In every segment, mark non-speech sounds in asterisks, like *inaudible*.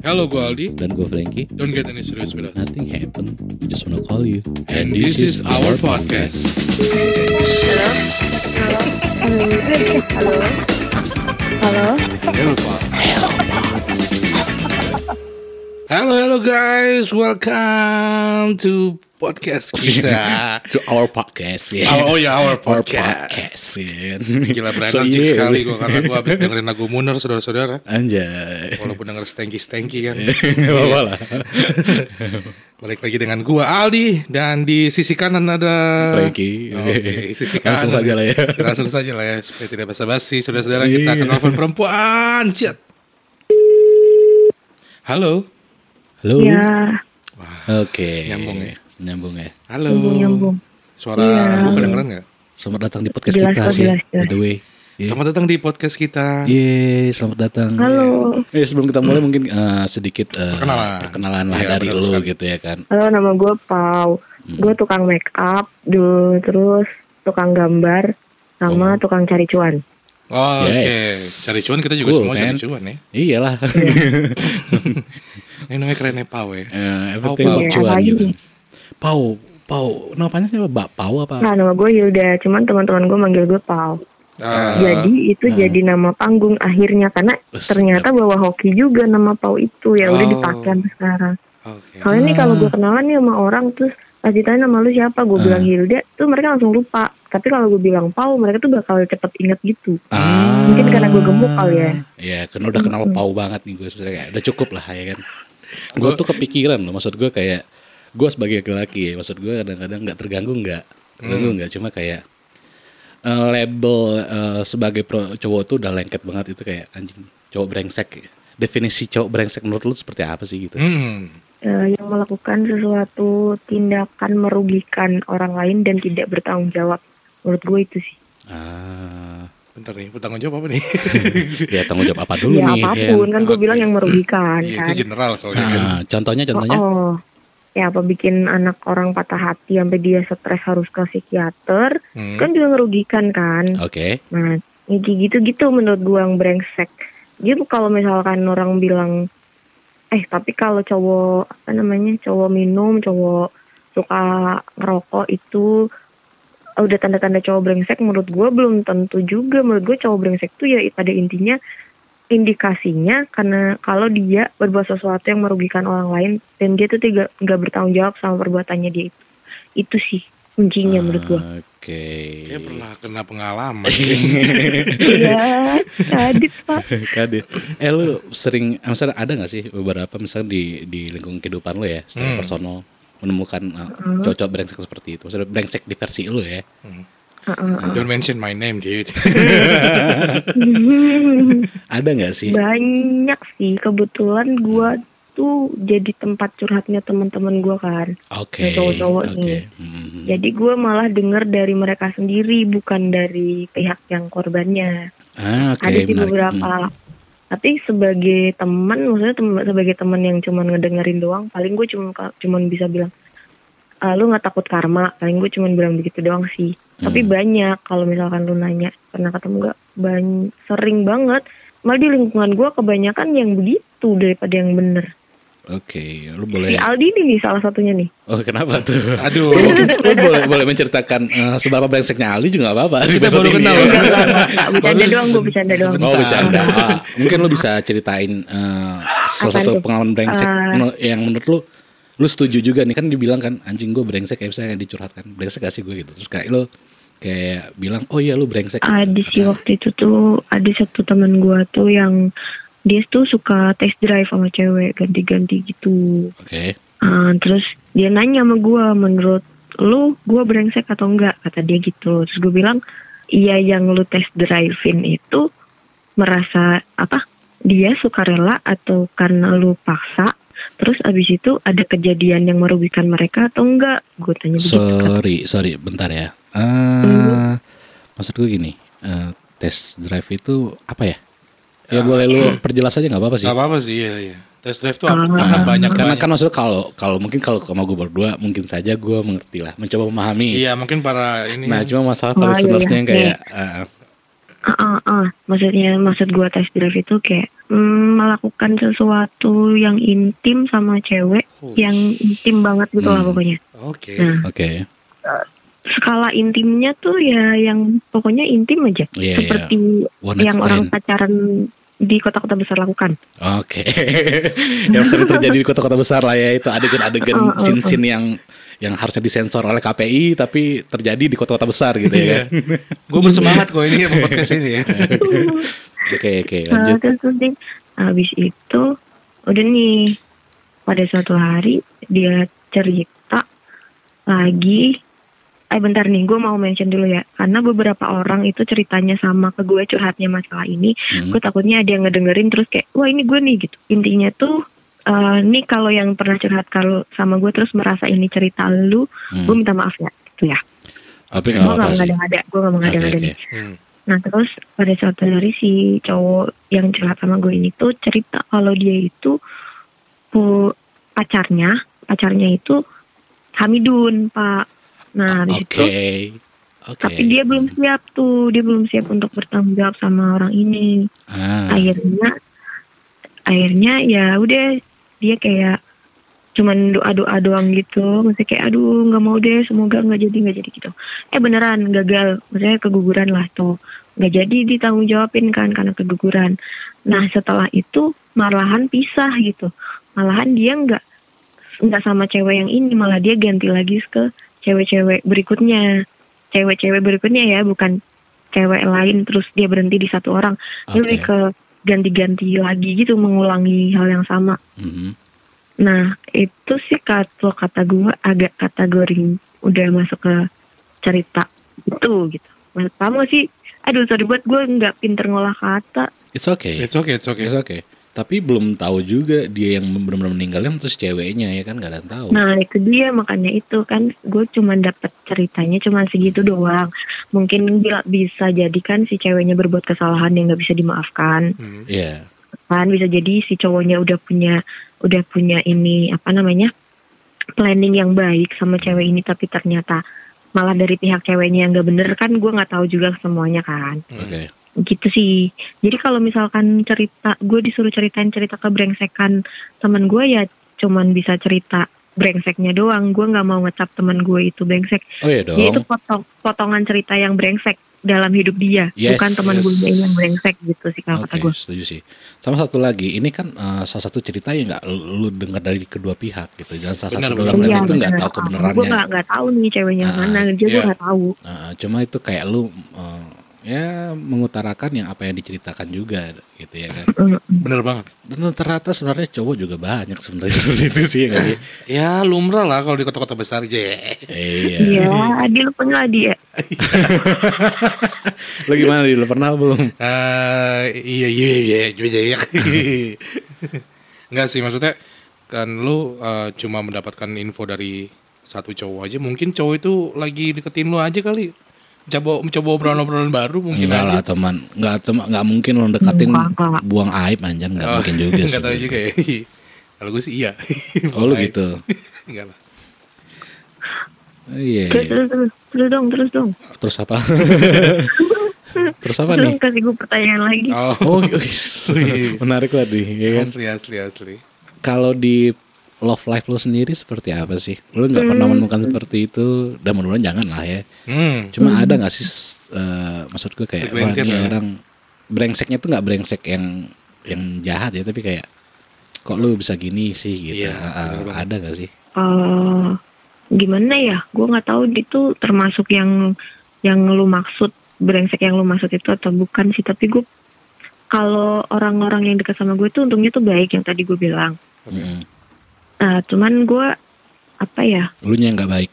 Hello, gue Aldi. Dan gue Frankie. Don't get any serious with us. Nothing happen. We just wanna call you. And this is our podcast. Halo. Halo. Hello, Pak. Hello, hello guys. Welcome to podcast kita. To our podcast ya. Oh, oh ya, our Our podcast. podcast ya. Gila So, berenergi iya. sekali gue karena gue habis dengerin lagu Munir saudara-saudara. Anjay. Walaupun denger stanky-stanky kan. *laughs* Gak apa-apa lah. *laughs* Balik lagi dengan gua Aldi dan di sisi kanan ada Frankie. Oke, sisi *laughs* kanan. Langsung saja lah ya. Langsung saja lah ya supaya tidak basa-basi. Saudara-saudara kita akan telepon perempuan. Ciat. Halo. Halo. Ya, Oke. Nyambung ya? Nyambung ya. Halo. nyambung nyambung. Suara Iya. gua kedengeran nggak? Selamat datang di podcast Jelas kita sih. jelas, jelas. By the way. Yeah. Selamat datang di podcast kita. Yeay, selamat datang. Halo. Eh sebelum kita mulai mungkin eh, sedikit eh, Perkenalan. perkenalan lah Iya, dari lu sekali. gitu ya kan. Halo, nama gue Pau. Gue tukang make up, du, terus tukang gambar, sama tukang cari cuan. Oh, Oke, Yes. cari cuan kita juga Cool, semua cari kan? cuan ya. Iyalah. *laughs* *laughs* Ini namanya keren Pau ya. Eh, everything Pau, about Pau. cuan Iya, gitu. Pau, Pau, namanya siapa? Mbak Pau apa? Nah, nama gue Hilda, cuman teman-teman gue manggil gue Pau. Ah, Jadi itu jadi nama panggung akhirnya karena Wes, ternyata bawa hoki juga nama Pau itu ya udah Oh. dipakai sekarang. Oke. Soalnya nih kalau gue kenalan nih sama orang terus pas ditanya nama lu siapa, gue bilang Hilda, tuh mereka langsung lupa. Tapi kalau gue bilang Pau, mereka tuh bakal cepet inget gitu. Ah, Mungkin karena gue gemuk kali ya. Ya, kan udah kenal Pau banget nih gue sebenarnya kayak udah cukup lah ya kan. Gue tuh kepikiran loh, maksud gue kayak gue sebagai laki-laki ya, maksud gue kadang-kadang nggak terganggu nggak, terganggu nggak, cuma kayak eh, label eh, sebagai pro, cowok tuh udah lengket banget itu kayak anjing cowok brengsek. ya. Definisi cowok brengsek menurut lu seperti apa sih gitu? Hmm. Eh, yang melakukan sesuatu tindakan merugikan orang lain dan tidak bertanggung jawab. Menurut gue itu sih. Ah, Bentar nih, bertanggung jawab apa nih? *laughs* ya tanggung jawab apa dulu ya nih? apa pun kan gue Oke. bilang yang merugikan kan. itu general soalnya kan. Ah, contohnya, contohnya. Oh, oh. ya apa bikin anak orang patah hati sampai dia stres harus ke psikiater Hmm. kan juga merugikan kan. Oke. Nah, ya kayak gitu-gitu menurut gua yang brengsek. Dia kalau misalkan orang bilang, eh tapi kalau cowok apa namanya cowok minum, cowok suka ngerokok itu udah tanda-tanda cowok brengsek. Menurut gua belum tentu juga. Menurut gua cowok brengsek tuh ya pada intinya indikasinya karena kalau dia berbuat sesuatu yang merugikan orang lain dan dia tuh tidak nggak bertanggung jawab sama perbuatannya dia itu. Itu sih kuncinya menurut gua. Oke. Saya pernah kena pengalaman. *laughs* Iya, adit pak. Kadit. Eh lu sering, eh, misalnya ada gak sih beberapa misalnya di di lingkungan kehidupan lu ya, secara Hmm. personal menemukan uh, cocok brengsek seperti itu. Maksudnya brengsek di versi lu ya. Don't mention my name, dude. *laughs* *laughs* Ada nggak sih? Banyak sih kebetulan gua tuh jadi tempat curhatnya teman-teman gua kan. Oke. Yang cowok-cowok Oke. nih. Hmm. Jadi gua malah denger dari mereka sendiri bukan dari pihak yang korbannya. Ah, oke. Ada sih beberapa. Tapi sebagai teman, maksudnya tem- sebagai teman yang cuman ngedengerin doang, paling gue cuma cuman bisa bilang, "Ah, lu nggak takut karma? Paling gue cuman bilang begitu doang sih. Tapi banyak kalau misalkan lu nanya pernah ketemu nggak? Ban- sering banget. Malah di lingkungan gue kebanyakan yang begitu daripada yang bener. Oke, lu Si boleh. Aldi ini nih salah satunya nih. Oh, kenapa tuh? *laughs* Aduh. lu boleh boleh menceritakan eh, seberapa brengseknya Ali juga gak apa-apa. di Kita episode baru ini. kenal. Enggak, enggak, enggak, *laughs* enggak. Bercanda doang, gue bercanda doang. Oh bercanda. Ah, mungkin lu bisa ceritain eh, salah satu pengalaman brengsek Eh. yang menurut lu lu setuju juga nih kan dibilang kan anjing gue brengsek kayak misalnya dicurhatkan brengsek gak sih gue gitu terus kayak lu kayak bilang oh iya lu brengsek ada sih waktu itu tuh ada satu teman gua tuh yang dia tuh suka test drive sama cewek ganti-ganti gitu. oke Ah, terus dia nanya sama gua menurut lu gua brengsek atau enggak kata dia gitu. Terus gue bilang iya yang lu test drive-in itu merasa apa? Dia suka rela atau karena lu paksa? Terus abis itu ada kejadian yang merugikan mereka atau enggak? Gue tanya begitu. sorry sorry bentar ya Ah, maksud gue gini eh, test drive itu apa ya ya boleh lu perjelas aja nggak apa-apa sih Gak apa-apa sih, iya, iya. Test drive tuh apa? Karena banyak karena banyak. kan maksudnya kalau kalau mungkin kalau sama gue berdua mungkin saja gue mengerti lah mencoba memahami Iya, mungkin para ini. nah cuma masalah Oh, iya, listenersnya yang iya. kayak eh, Ah, ah, ah. maksudnya maksud gua test drive itu kayak mm, melakukan sesuatu yang intim sama cewek Oh, yang intim banget gitu lah Hmm. pokoknya. Oke. Nah, Oke. skala intimnya tuh ya yang pokoknya intim aja, Iya, iya. seperti night yang orang pacaran di kota-kota besar lakukan. Oke. *laughs* yang sering terjadi di kota-kota besar lah ya itu adegan-adegan Oh, oh, oh. scene-scene yang yang harusnya disensor oleh KPI tapi terjadi di kota-kota besar gitu ya *laughs* kan. Gue bersemangat kok ini ya podcast ini ya. *laughs* Oke oke Nah, lanjut. terus terus deh, habis itu udah nih pada suatu hari dia cerita lagi eh bentar nih gue mau mention dulu ya karena beberapa orang itu ceritanya sama ke gue curhatnya masalah ini Hmm. gue takutnya ada yang ngedengerin terus kayak wah ini gue nih gitu intinya tuh eh nih kalau yang pernah curhat kalau sama gue terus merasa ini cerita lu Hmm. gue minta maaf ya gitu ya Tapi gue sih. mengada-ngada gue Oke mengada-ngada nih Hmm. Nah terus pada suatu hari si cowok yang curhat sama gue ini tuh cerita kalau dia itu pu- pacarnya, pacarnya itu Hamidun pak. Nah Oke. Oke. tapi dia belum siap tuh, dia belum siap untuk bertanggung jawab sama orang ini. Ah. Akhirnya, akhirnya ya udah dia kayak cuman doa-doa doang gitu, maksudnya kayak aduh nggak mau deh, semoga nggak jadi nggak jadi gitu. Eh beneran gagal, maksudnya keguguran lah tuh, nggak jadi ditanggung jawabin kan karena keguguran. Nah setelah itu malahan pisah gitu, malahan dia nggak nggak sama cewek yang ini, malah dia ganti lagi ke cewek-cewek berikutnya, cewek-cewek berikutnya ya, bukan cewek lain terus dia berhenti di satu orang, dia Oke. lebih ke ganti-ganti lagi gitu, mengulangi hal yang sama. Mhm. Nah, itu sih kalau kata gue agak kategori udah masuk ke cerita itu gitu. Menurut kamu sih, aduh sorry buat gue nggak pinter ngolah kata. It's okay. It's okay, it's okay. It's okay. Tapi belum tahu juga dia yang benar-benar meninggalnya terus ceweknya ya kan nggak ada yang tahu. Nah itu dia makanya itu kan gue cuma dapet ceritanya cuma segitu doang. Mungkin bila bisa jadi kan si ceweknya berbuat kesalahan yang nggak bisa dimaafkan. Hmm. Iya. kan bisa jadi si cowoknya udah punya udah punya ini apa namanya planning yang baik sama cewek ini tapi ternyata malah dari pihak ceweknya yang gak bener kan gue nggak tahu juga semuanya kan Oke. Gitu sih jadi kalau misalkan cerita gue disuruh ceritain cerita kebrengsekan teman gue ya cuman bisa cerita brengseknya doang gue nggak mau ngecap teman gue itu brengsek Oh iya dia itu dong. potong potongan cerita yang brengsek dalam hidup dia Yes. bukan teman gue yang brengsek gitu sih kalau Oke, kata gue setuju sih. Sama satu lagi, ini kan eh, salah satu cerita yang nggak lu dengar dari kedua pihak gitu. Dan salah satu dalam Iya, itu nggak tahu Gue kebenarannya. nggak nggak tahu nih ceweknya Ah, mana, dia gue iya. nggak tahu. Nah, cuma itu kayak lu eh, ya mengutarakan yang apa yang diceritakan juga gitu ya kan. Bener banget. Dan ternyata sebenarnya cowok juga banyak sebenarnya *laughs* seperti itu sih ya nggak sih. Ya lumrah lah kalau di kota-kota besar aja. Iya. Iya, Adil punya dia. *laughs* Lu gimana di lu pernah belum? Eh, iya iya iya iya iya. *laughs* Enggak sih maksudnya kan lu eh, cuma mendapatkan info dari satu cowok aja mungkin cowok itu lagi deketin lu aja kali coba mencoba obrolan-obrolan baru mungkin Enggak aja lah teman, enggak teman, enggak mungkin lo dekatin enggak. buang aib anjan, enggak mungkin juga *laughs* sih. Oh, Enggak tahu juga ya kalau gue sih iya *laughs* Oh lu gitu. *laughs* enggak lah Oh, Iya. Terus, iya. terus, terus, terus dong, terus dong. Terus apa? Terus apa Terus nih? kasih gue pertanyaan lagi. oh Oh, wis. Wis. menarik banget nih, ya kan? asli asli asli Kalau di love life lo sendiri seperti apa sih? Lo nggak pernah menemukan seperti itu? Dan mudah-mudahan jangan lah ya. hmm Cuma ada nggak sih, eh, maksud gue kayak wah ini ya. orang brengseknya tuh nggak brengsek yang yang jahat ya, tapi kayak kok lu bisa gini sih gitu. Iya, bener banget. ada nggak sih? Eh, gimana ya? Gue nggak tahu itu termasuk yang yang lu maksud brengsek yang lu maksud itu atau bukan sih. Tapi gue kalau orang-orang yang dekat sama gue tuh untungnya tuh baik yang tadi gue bilang. Mm-mm. Nah, cuman gue apa ya? Lu nya yang nggak baik.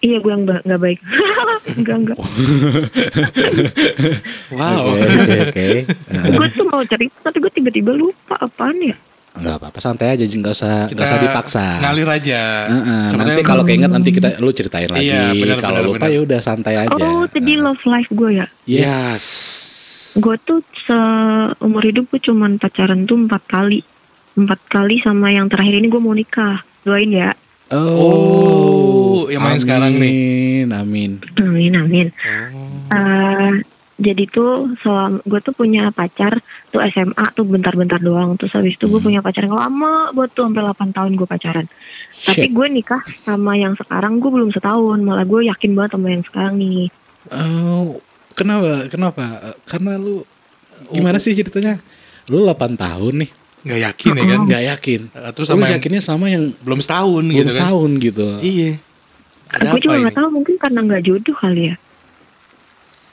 Iya gue yang ba- nggak baik. *laughs* enggak enggak. *laughs* wow Oke oke oke. *laughs* Ah, gue tuh mau cerita tapi gue tiba-tiba lupa apaan ya. Nggak apa-apa santai aja, nggak usah nggak usah dipaksa. ngalir aja Heeh, Sebenarnya nanti kalau keinget nanti kita lu ceritain lagi. Iya, kalau lupa ya udah santai aja. Oh, tadi love life gue ya. Yes. Gue tuh seumur hidup gue cuman pacaran tuh empat kali. Empat kali sama yang terakhir ini gue mau nikah. Doain ya. Oh, yang main sekarang nih. Amin, amin. Amin, amin. oh. Eh, jadi tuh selama gue tuh punya pacar tuh SMA tuh bentar-bentar doang terus habis itu gue Hmm. punya pacar yang lama buat tuh sampai 8 tahun gue pacaran tapi Shit. gue nikah sama yang sekarang gue belum setahun malah gue yakin banget sama yang sekarang nih Oh, kenapa? Kenapa? Karena lu gimana sih ceritanya? Lu 8 tahun nih, Nggak yakin ya kan? nggak yakin. Eh, Terus sama yang yakinnya sama yang belum setahun belum gitu kan? setahun gitu. Iya. Ada juga apa nggak ini? tahu mungkin karena nggak jodoh kali ya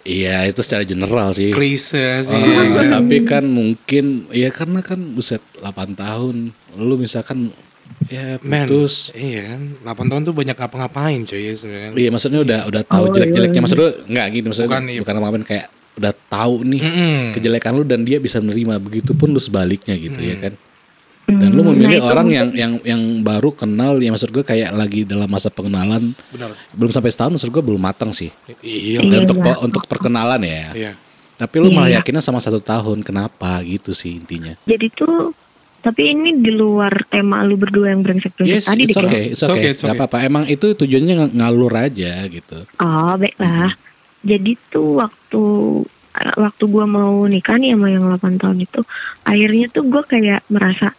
Iya, itu secara general sih. Klise sih. Ah, ya. tapi kan mungkin ya karena kan buset 8 tahun. Lu misalkan ya putus. iya kan. 8 tahun tuh banyak ngapa-ngapain cuy ya sebenarnya. Iya, maksudnya udah udah tahu Oh, jelek-jeleknya iya. maksud lu enggak gitu maksudnya Bukan, bukan, iya. apa kayak udah tahu nih Mm-mm. kejelekan lu dan dia bisa menerima begitupun lu sebaliknya gitu ya kan. Hmm, Dan lu memilih nah orang yang yang yang baru kenal ya maksud gue kayak lagi dalam masa pengenalan Benar. belum sampai setahun maksud gue belum matang sih. Iya. Iya, untuk iya. untuk perkenalan ya. Iya. Tapi lu malah Iya. yakinnya sama satu tahun. Kenapa gitu sih intinya? jadi tuh tapi ini di luar tema lu berdua yang brengsek brengsek Yes, tadi it's deh okay, it's It's okay. okay, it's Gak okay. apa-apa. Emang itu tujuannya ng- ngalur aja gitu. Oh baiklah. Jadi tuh waktu waktu gue mau nikah nih sama yang 8 tahun itu, akhirnya tuh gue kayak merasa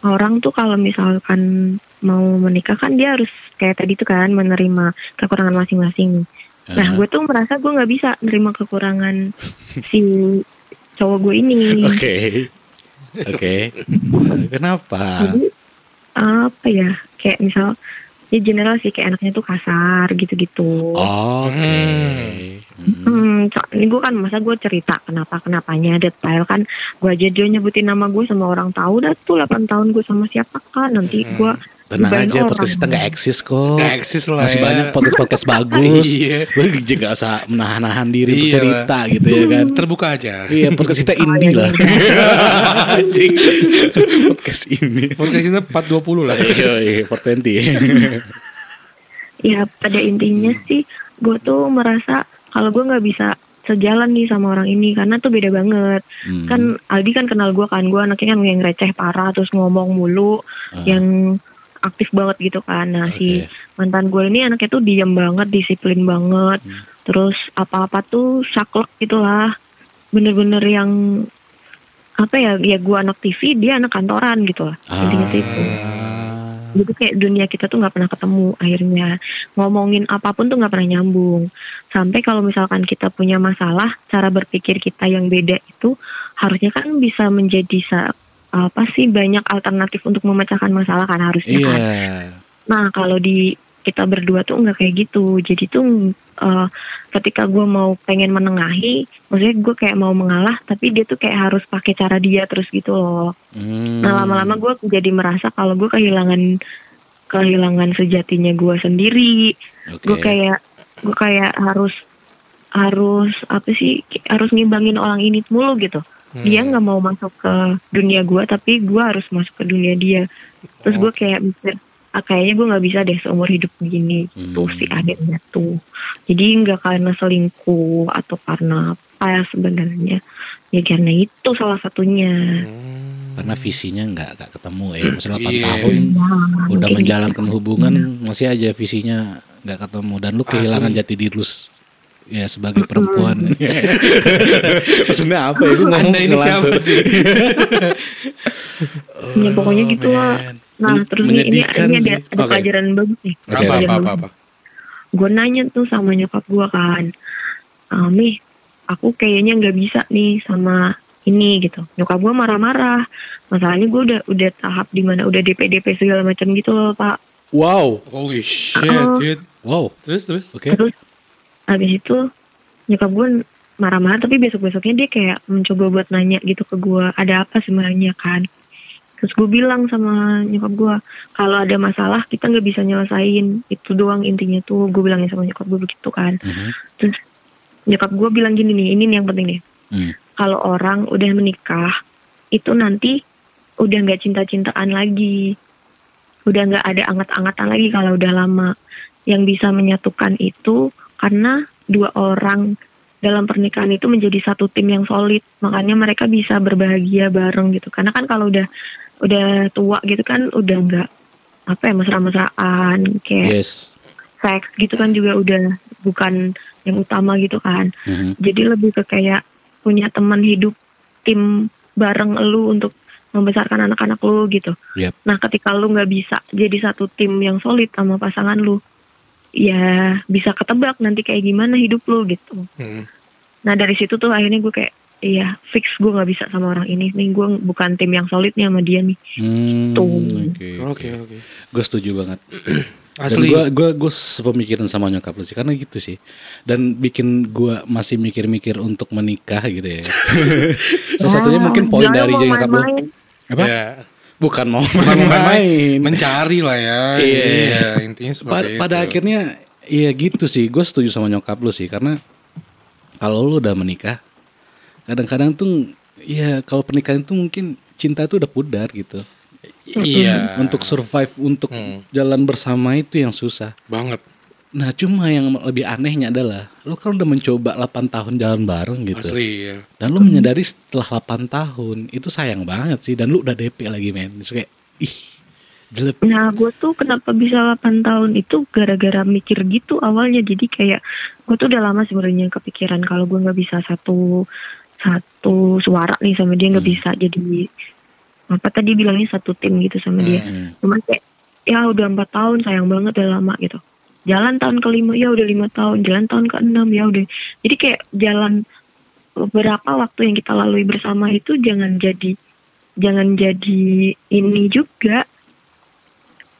orang tuh kalau misalkan mau menikah kan dia harus kayak tadi tuh kan menerima kekurangan masing-masing. Nah Ah. gue tuh merasa gue nggak bisa nerima kekurangan si cowok gue ini. Oke. Oke. *laughs* Kenapa? Jadi apa ya? Kayak misal ya general sih kayak anaknya tuh kasar gitu-gitu. Oke. Hmm. Hmm, so- ini gue kan masa gue cerita kenapa kenapanya detail kan gue aja dia nyebutin nama gue sama orang tahu dah tuh 8 tahun gue sama siapa kan nanti Hmm. Tenang aja orang. podcast kita nggak eksis kok. Gak eksis lah Masih ya. banyak podcast-podcast bagus. *laughs* Iya. Lu juga gak usah menahan-nahan diri untuk Iya cerita gitu ya kan. Terbuka aja. Iya podcast kita indie lah. *laughs* Anjing. podcast ini. Podcast kita 420 lah. Iya, iya, 420. ya pada intinya sih gue tuh merasa kalau gue nggak bisa sejalan nih sama orang ini karena tuh beda banget Hmm. kan Aldi kan kenal gue kan gue anaknya kan yang receh parah terus ngomong mulu Ah. yang aktif banget gitu kan. Nah si Oke. mantan gue ini anaknya tuh diam banget disiplin banget. Hmm. terus apa-apa tuh saklek gitulah. Bener-bener yang apa ya ya gue anak TV dia anak kantoran gitu lah intinya tuh itu. Ah. jadi kayak dunia kita tuh nggak pernah ketemu akhirnya. Ngomongin apa pun tuh nggak pernah nyambung. Sampai kalau misalkan kita punya masalah cara berpikir kita yang beda itu harusnya kan bisa menjadi sa- apa sih banyak alternatif untuk memecahkan masalah kan harusnya Iya. kan nah kalau di kita berdua tuh nggak kayak gitu jadi tuh eh, ketika gue mau pengen menengahi maksudnya gue kayak mau mengalah tapi dia tuh kayak harus pakai cara dia terus gitu loh Hmm. Nah lama-lama gue jadi merasa kalau gue kehilangan kehilangan sejatinya gue sendiri. Oke. Gue kayak gue kayak harus harus apa sih harus ngimbangin orang ini mulu gitu. Hmm. Dia nggak mau masuk ke dunia gue tapi gue harus masuk ke dunia dia. Terus gue kayak mikir ah, kayaknya gue nggak bisa deh seumur hidup begini tuh Hmm. si adiknya tuh. Jadi nggak karena selingkuh atau karena apa ya sebenarnya. Ya karena itu salah satunya. Hmm. Karena visinya nggak nggak ketemu ya. Masalah 8 Iya. tahun Nah, udah menjalankan gitu. hubungan masih aja visinya nggak ketemu dan lu kehilangan Asli. jati diri lu ya sebagai perempuan. *laughs* Maksudnya apa ya? Ngomong Anda ini ngelantur. siapa sih? *laughs* Ya pokoknya gitu lah. man. Nah Men- terus ini, ini, ini ada, sih. ada Oke. pelajaran bagus nih. Oke, apa, Pelajaran apa, apa, apa. Gue nanya tuh sama nyokap gue kan, "Ah, Mi, aku kayaknya nggak bisa nih sama ini gitu. Nyokap gue marah-marah. Masalahnya gue udah udah tahap di mana udah DP DP segala macam gitu loh pak. Wow. Holy shit, Oh. dude. Wow. Terus, terus. Oke. Terus habis itu nyokap gue marah-marah tapi besok besoknya dia kayak mencoba buat nanya gitu ke gue ada apa sebenarnya kan. Terus gue bilang sama nyokap gue kalau ada masalah kita nggak bisa nyelesain itu doang intinya tuh gue bilangin sama nyokap gue begitu kan. Mhm. Terus nyokap gue bilang gini nih ini nih yang penting nih Hmm. kalau orang udah menikah itu nanti udah nggak cinta-cintaan lagi udah nggak ada anget-angetan lagi kalau udah lama yang bisa menyatukan itu karena dua orang dalam pernikahan itu menjadi satu tim yang solid makanya mereka bisa berbahagia bareng gitu karena kan kalau udah udah tua gitu kan udah nggak apa ya mesra-mesraan kayak Yes. seks gitu kan juga udah bukan yang utama gitu kan Mhm. jadi lebih ke kayak punya teman hidup tim bareng lu untuk membesarkan anak-anak lu gitu Yep. nah ketika lu nggak bisa jadi satu tim yang solid sama pasangan lu ya bisa ketebak nanti kayak gimana hidup lu gitu Hmm. nah dari situ tuh akhirnya gue kayak iya fix gue nggak bisa sama orang ini nih gue bukan tim yang solid nih sama dia nih Hmm, Tuh. Oke. Oke oke. Gue setuju banget. *clears throat* Asli. Dan gue gue gue sepemikiran sama nyokap lu sih karena gitu sih. Dan bikin gue masih mikir-mikir untuk menikah gitu ya. *laughs* Salah satunya mungkin poin dari mau nyokap lu. Apa? Ya. Bukan mau main-main. Mencari lah ya. Iya. intinya seperti pada, itu. pada akhirnya iya gitu sih gue setuju sama nyokap lu sih karena kalau lu udah menikah kadang-kadang tuh ya kalau pernikahan tuh mungkin cinta tuh udah pudar gitu Iya. untuk survive untuk Hmm. jalan bersama itu yang susah banget. Nah cuma yang lebih anehnya adalah lu kan udah mencoba 8 tahun jalan bareng gitu Asli ya. dan lu menyadari setelah 8 tahun itu sayang banget sih dan lu udah DP lagi men Terus kayak ih jelek Nah, gue tuh kenapa bisa 8 tahun itu gara-gara mikir gitu awalnya. Jadi kayak gue tuh udah lama sebenarnya kepikiran kalau gue nggak bisa satu satu suara nih sama dia nggak Hmm. bisa jadi apa tadi bilangnya satu tim gitu sama dia. Hmm. Cuman kayak ya udah empat tahun sayang banget udah lama gitu. Jalan tahun kelima ya udah lima tahun, jalan tahun keenam ya udah. Jadi kayak jalan beberapa waktu yang kita lalui bersama itu jangan jadi jangan jadi ini juga.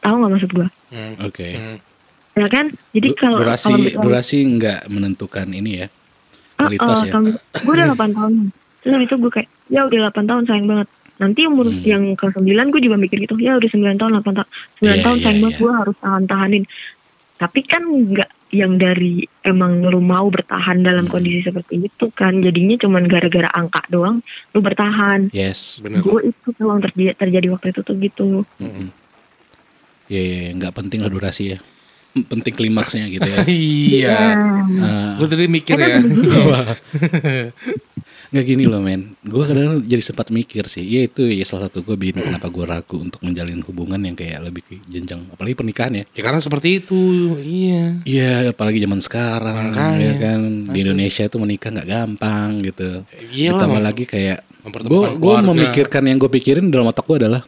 Tahu nggak maksud gua? Hmm. oke Hmm. ya kan jadi Du- kalau durasi kalau misalnya- durasi nggak menentukan ini ya Ah, kualitas ah, ya sama- gue udah 8 *laughs* tahun terus habis itu gue kayak ya udah 8 tahun sayang banget nanti umur Hmm. yang ke 9 gue juga mikir gitu ya udah 9 tahun 8 tahun 9 Iya, tahun sayang banget iya. gue harus tahan-tahanin tapi kan nggak yang dari emang lu mau bertahan dalam Hmm. kondisi seperti itu kan jadinya cuman gara-gara angka doang lu bertahan yes Bener. gue itu tuh yang terjadi, terjadi waktu itu tuh gitu Mm-mm. ya ya ya, nggak penting lah durasi ya Mm, penting klimaksnya gitu ya *laughs* Iya. Ah, Gue tadi mikir ya. *laughs* *laughs* nggak gini loh men gue kadang jadi sempat mikir sih ya itu ya salah satu gue bikin kenapa gue ragu untuk menjalin hubungan yang kayak lebih ke jenjang apalagi pernikahan ya Ya karena seperti itu. Iya. Iya, apalagi zaman sekarang, Makanya. ya kan di Indonesia itu menikah nggak gampang gitu. Iyalah, Ditambah lagi kayak gue memikirkan yang gue pikirin dalam otak gue adalah,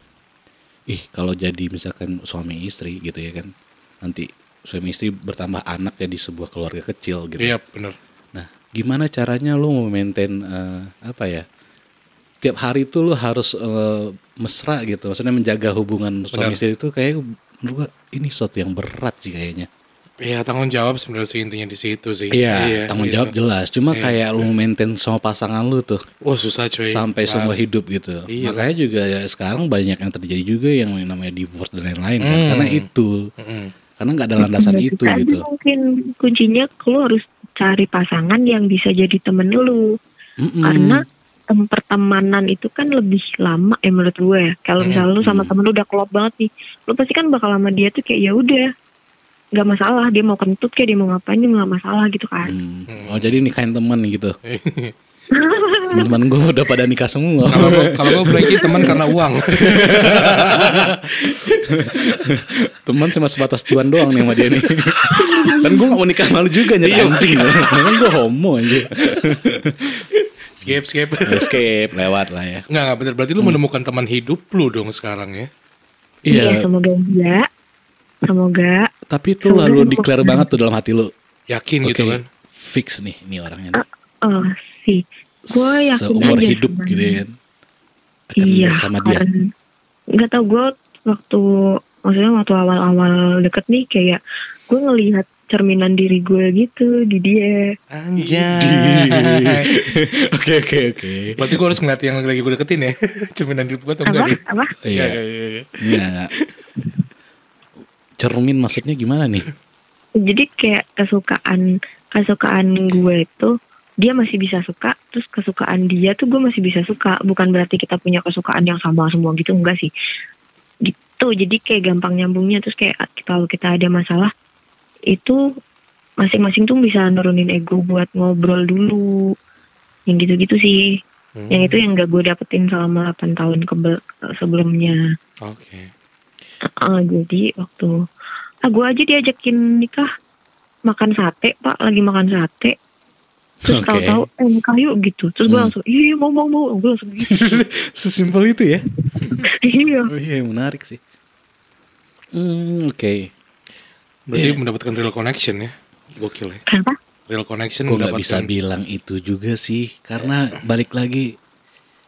ih kalau jadi misalkan suami istri gitu ya kan, nanti suami istri bertambah anak ya di sebuah keluarga kecil gitu. Iya bener. Gimana caranya lu memaintain eh, apa ya? Tiap hari itu lu harus eh, mesra gitu. Maksudnya menjaga hubungan suami Benar. istri itu kayak menurut gua ini sesuatu yang berat sih kayaknya. Iya tanggung jawab sebenarnya sih intinya di situ sih. Iya, tanggung iya. jawab jelas. Cuma kayak lu maintain sama pasangan lu tuh Wah susah cuy. sampai Nah, seumur hidup gitu. Iya. Makanya juga ya sekarang banyak yang terjadi juga yang namanya divorce dan lain-lain kan. Hmm. Karena itu, mm-mm. karena nggak ada landasan itu gitu. mungkin kuncinya lu harus cari pasangan yang bisa jadi temen lu Mm-mm. karena tem- pertemanan itu kan lebih lama ya menurut gue ya. Kalau Hmm, misalnya lu sama temen lu udah klop banget nih, lu pasti kan bakal lama dia tuh kayak ya udah nggak masalah dia mau kentut kayak dia mau ngapain dia nggak masalah gitu kan. Hmm. Oh jadi nikahin teman gitu. *laughs* Teman-teman gue udah pada nikah semua. Kalau gua- kalau gue Frankie teman karena uang. Teman cuma sebatas cuan doang nih sama dia nih. Dan gue gak mau nikah malu juga nyari anjing. Memang gue homo aja. skip skip. Escape lewat lah ya. Nggak nggak bener berarti lu menemukan teman hidup lu dong sekarang ya. Iya. semoga iya. Semoga Tapi itu lalu declare banget tuh dalam hati lu. Yakin Oke, gitu kan. fix nih, ini orangnya. nih. oh sih gue yakin Seumur aja hidup sebenarnya. gitu ya kan. Akan iya, bersama dia. karena- nggak tau gue waktu maksudnya waktu awal-awal deket nih kayak gue ngelihat cerminan diri gue gitu di dia. Anjay. *laughs* Oke oke oke. Berarti gue harus ngeliat yang lagi gue deketin ya. *laughs* Cerminan hidup gue atau enggak nih? Apa? Iya. Iya, iya. Cermin maksudnya gimana nih? Jadi kayak kesukaan kesukaan gue itu dia masih bisa suka, terus kesukaan dia tuh gue masih bisa suka. Bukan berarti kita punya kesukaan yang sama semua gitu enggak sih. Gitu. Jadi kayak gampang nyambungnya terus kayak kalau kita ada masalah itu masing-masing tuh bisa nurunin ego buat ngobrol dulu. Yang gitu-gitu sih. Hmm, Yang itu yang gak gue dapetin selama 8 tahun kebel- sebelumnya. Oke. Ah, jadi waktu ah gue aja diajakin nikah makan sate pak lagi makan sate terus Oke. tahu-tahu eh nikah yuk gitu terus gue Hmm. langsung iya mau mau mau gue langsung gitu *laughs* Sesimpel itu ya. iya Oh iya menarik sih. Hmm, oke. Berarti Iya. mendapatkan real connection ya. Gokil ya. kenapa Real connection Gue nggak bisa bilang itu juga sih, karena balik lagi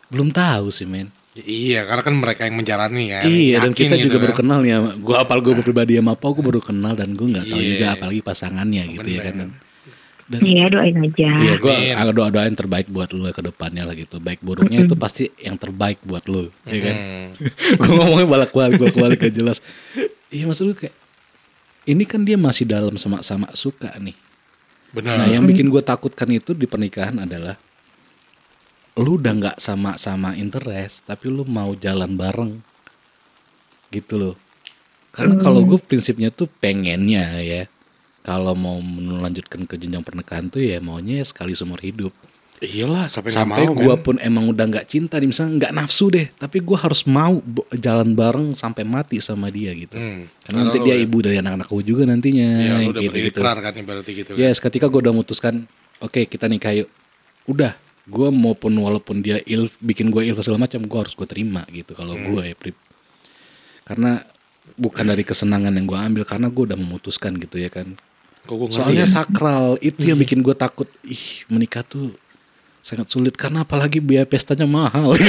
belum tahu sih men. Iya, karena kan mereka yang menjalani ya. iya dan kita gitu juga baru kan. kenal ya. Gue apal gue pribadi sama Pau gue baru kenal dan gue nggak tahu Iya. juga apalagi pasangannya gitu ya kan. Dan iya doain aja Iya, gue doa doain terbaik buat lo ke depannya lah gitu. Baik buruknya itu pasti yang terbaik buat lo, ya kan. *laughs* Hmm. gue ngomongnya balak balik balak balik gak jelas. Iya maksud gue kayak ini kan dia masih dalam sama-sama suka nih. Benar. Nah, yang bikin gue takutkan itu di pernikahan adalah lu udah nggak sama-sama interest, tapi lu mau jalan bareng, gitu loh. Karena kalau gue prinsipnya tuh pengennya ya, kalau mau melanjutkan ke jenjang pernikahan tuh ya maunya ya sekali seumur hidup. Iyalah, sampai Sampai mau gue pun emang udah nggak cinta, nih, misalnya nggak nafsu deh, tapi gue harus mau jalan bareng sampai mati sama dia gitu. Hmm. Karena nanti lu dia udah- ibu dari anak-anak gue juga nantinya, Iya, lu udah gitu gitu. kan ibaratnya gitu kan. Yes, ketika gue udah memutuskan, oke kita nikah yuk. Udah, gue maupun walaupun dia il bikin gue ilfil segala macam, gue harus gue terima gitu. Kalau Hmm. gue ya, Prip. Karena bukan dari kesenangan yang gue ambil, karena gue udah memutuskan gitu ya kan. Kok Soalnya ya? sakral itu yang bikin gue takut. Ih, menikah tuh sangat sulit karena apalagi biaya pestanya mahal. *laughs*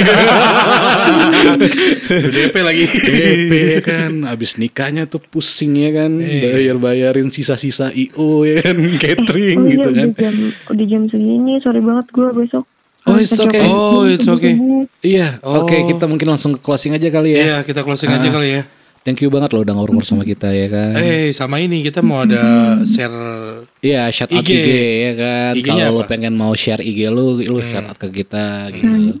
DP lagi. DP ya kan, abis nikahnya tuh pusing ya kan, Iya. bayar-bayarin sisa-sisa IO ya kan, *laughs* catering oh iya gitu kan. udah jam udah jam segini sorry banget gue besok Oh, it's okay. Oh, it's okay. Iya, Oh. oke kita mungkin langsung ke closing aja kali ya. Iya, kita closing aja Ah. kali ya. Thank you banget lo udah ngobrol sama kita ya kan. Eh, sama ini kita mau ada share Iya, shout out IG. IG, ya kan. Kalau lo pengen mau share IG lo, lo shout out ke kita gitu.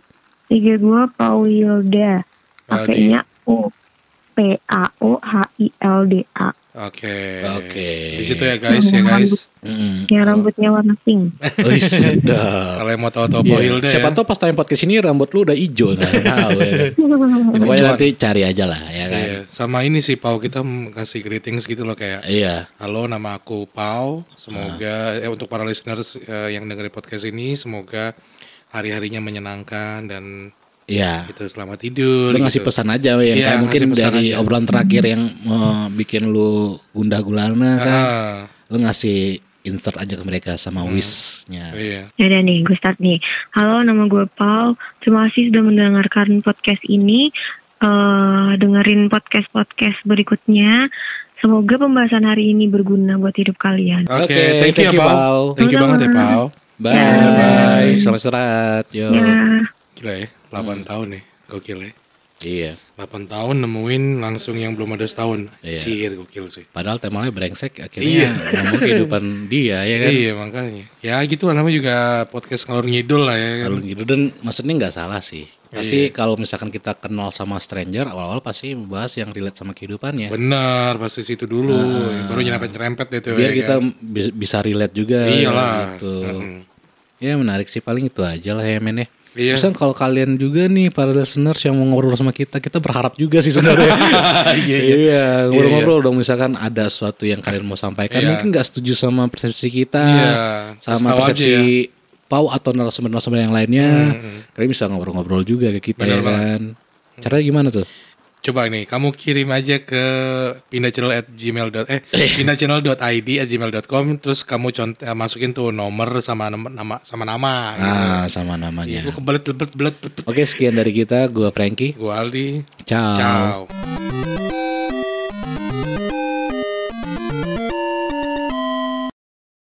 IG gue Paulilda pakainya U P A O H I L D A Oke. Oke. Di situ ya guys, ya guys. Mm. yang rambutnya warna pink *laughs* Oh, sedap. Kalau yang mau tahu-tahu Iya, Pohilda Siapa ya. tahu pas tayang podcast ini rambut lu udah hijau nggak tahu ya. kan? *laughs* Ya, Pokoknya nanti cari aja lah ya kan. Iya, sama ini sih Pau kita kasih greetings gitu loh kayak Iya. Halo, nama aku Pau. Semoga eh, untuk para listeners eh, yang dengerin podcast ini semoga hari-harinya menyenangkan dan Iya. gitu selamat tidur. Lu ngasih gitu. pesan aja yang Iya, kayak mungkin dari aja. obrolan terakhir yang eh, bikin lu gundah gulana kan. Ah, Lu ngasih insert aja ke mereka sama wish-nya. iya. Yaudah nih, gue start nih. Halo, nama gue Paul. Terima kasih sudah mendengarkan podcast ini. eh dengerin podcast-podcast berikutnya. Semoga pembahasan hari ini berguna buat hidup kalian. Oke, Oke, thank, you thank ya you, Pau. Pau. Thank you banget ya Pau. Bye. Ya. Bye. Selamat istirahat. Yo. Ya, Gila ya, 8 Hmm. tahun ya. Gokil ya. Iya. 8 tahun nemuin langsung yang belum ada setahun. Iya. Cier gokil sih. Padahal temanya brengsek Iya. akhirnya ngomong kehidupan *laughs* dia ya kan. Iya makanya. Ya gitu namanya juga podcast ngalor ngidul lah ya kan. Gitu dan maksudnya nggak salah sih. Iya. Pasti kalau misalkan kita kenal sama stranger awal-awal pasti membahas yang relate sama kehidupannya. Benar, pasti situ dulu. Baru nyerempet-nyerempet deh tuh. Ah. Biar ya kita kan. bis- bisa relate juga Iyalah. gitu. Mm-mm. Ya menarik sih paling itu aja lah ya men ya. Iya. Misal kalau kalian juga nih para listeners yang mau ngobrol sama kita, kita berharap juga sih sebenarnya. *laughs* Iya, iya, ngobrol-ngobrol dong misalkan ada sesuatu yang kalian mau sampaikan, Iya. mungkin nggak setuju sama persepsi kita, Iya, sama aja persepsi ya. Pau atau narasumber-narasumber yang lainnya, kalian bisa ngobrol-ngobrol juga ke kita Bener ya kan. Caranya gimana tuh? Coba nih, kamu kirim aja ke pindahchannel at gmail dot eh pindahchannel.id at terus kamu cont eh, masukin tuh nomor sama nama, nama sama nama. Ah, sama namanya. Gue kebelet belet belet. Oke, sekian dari kita. Gua Frankie. Gue Aldi. Ciao. Ciao.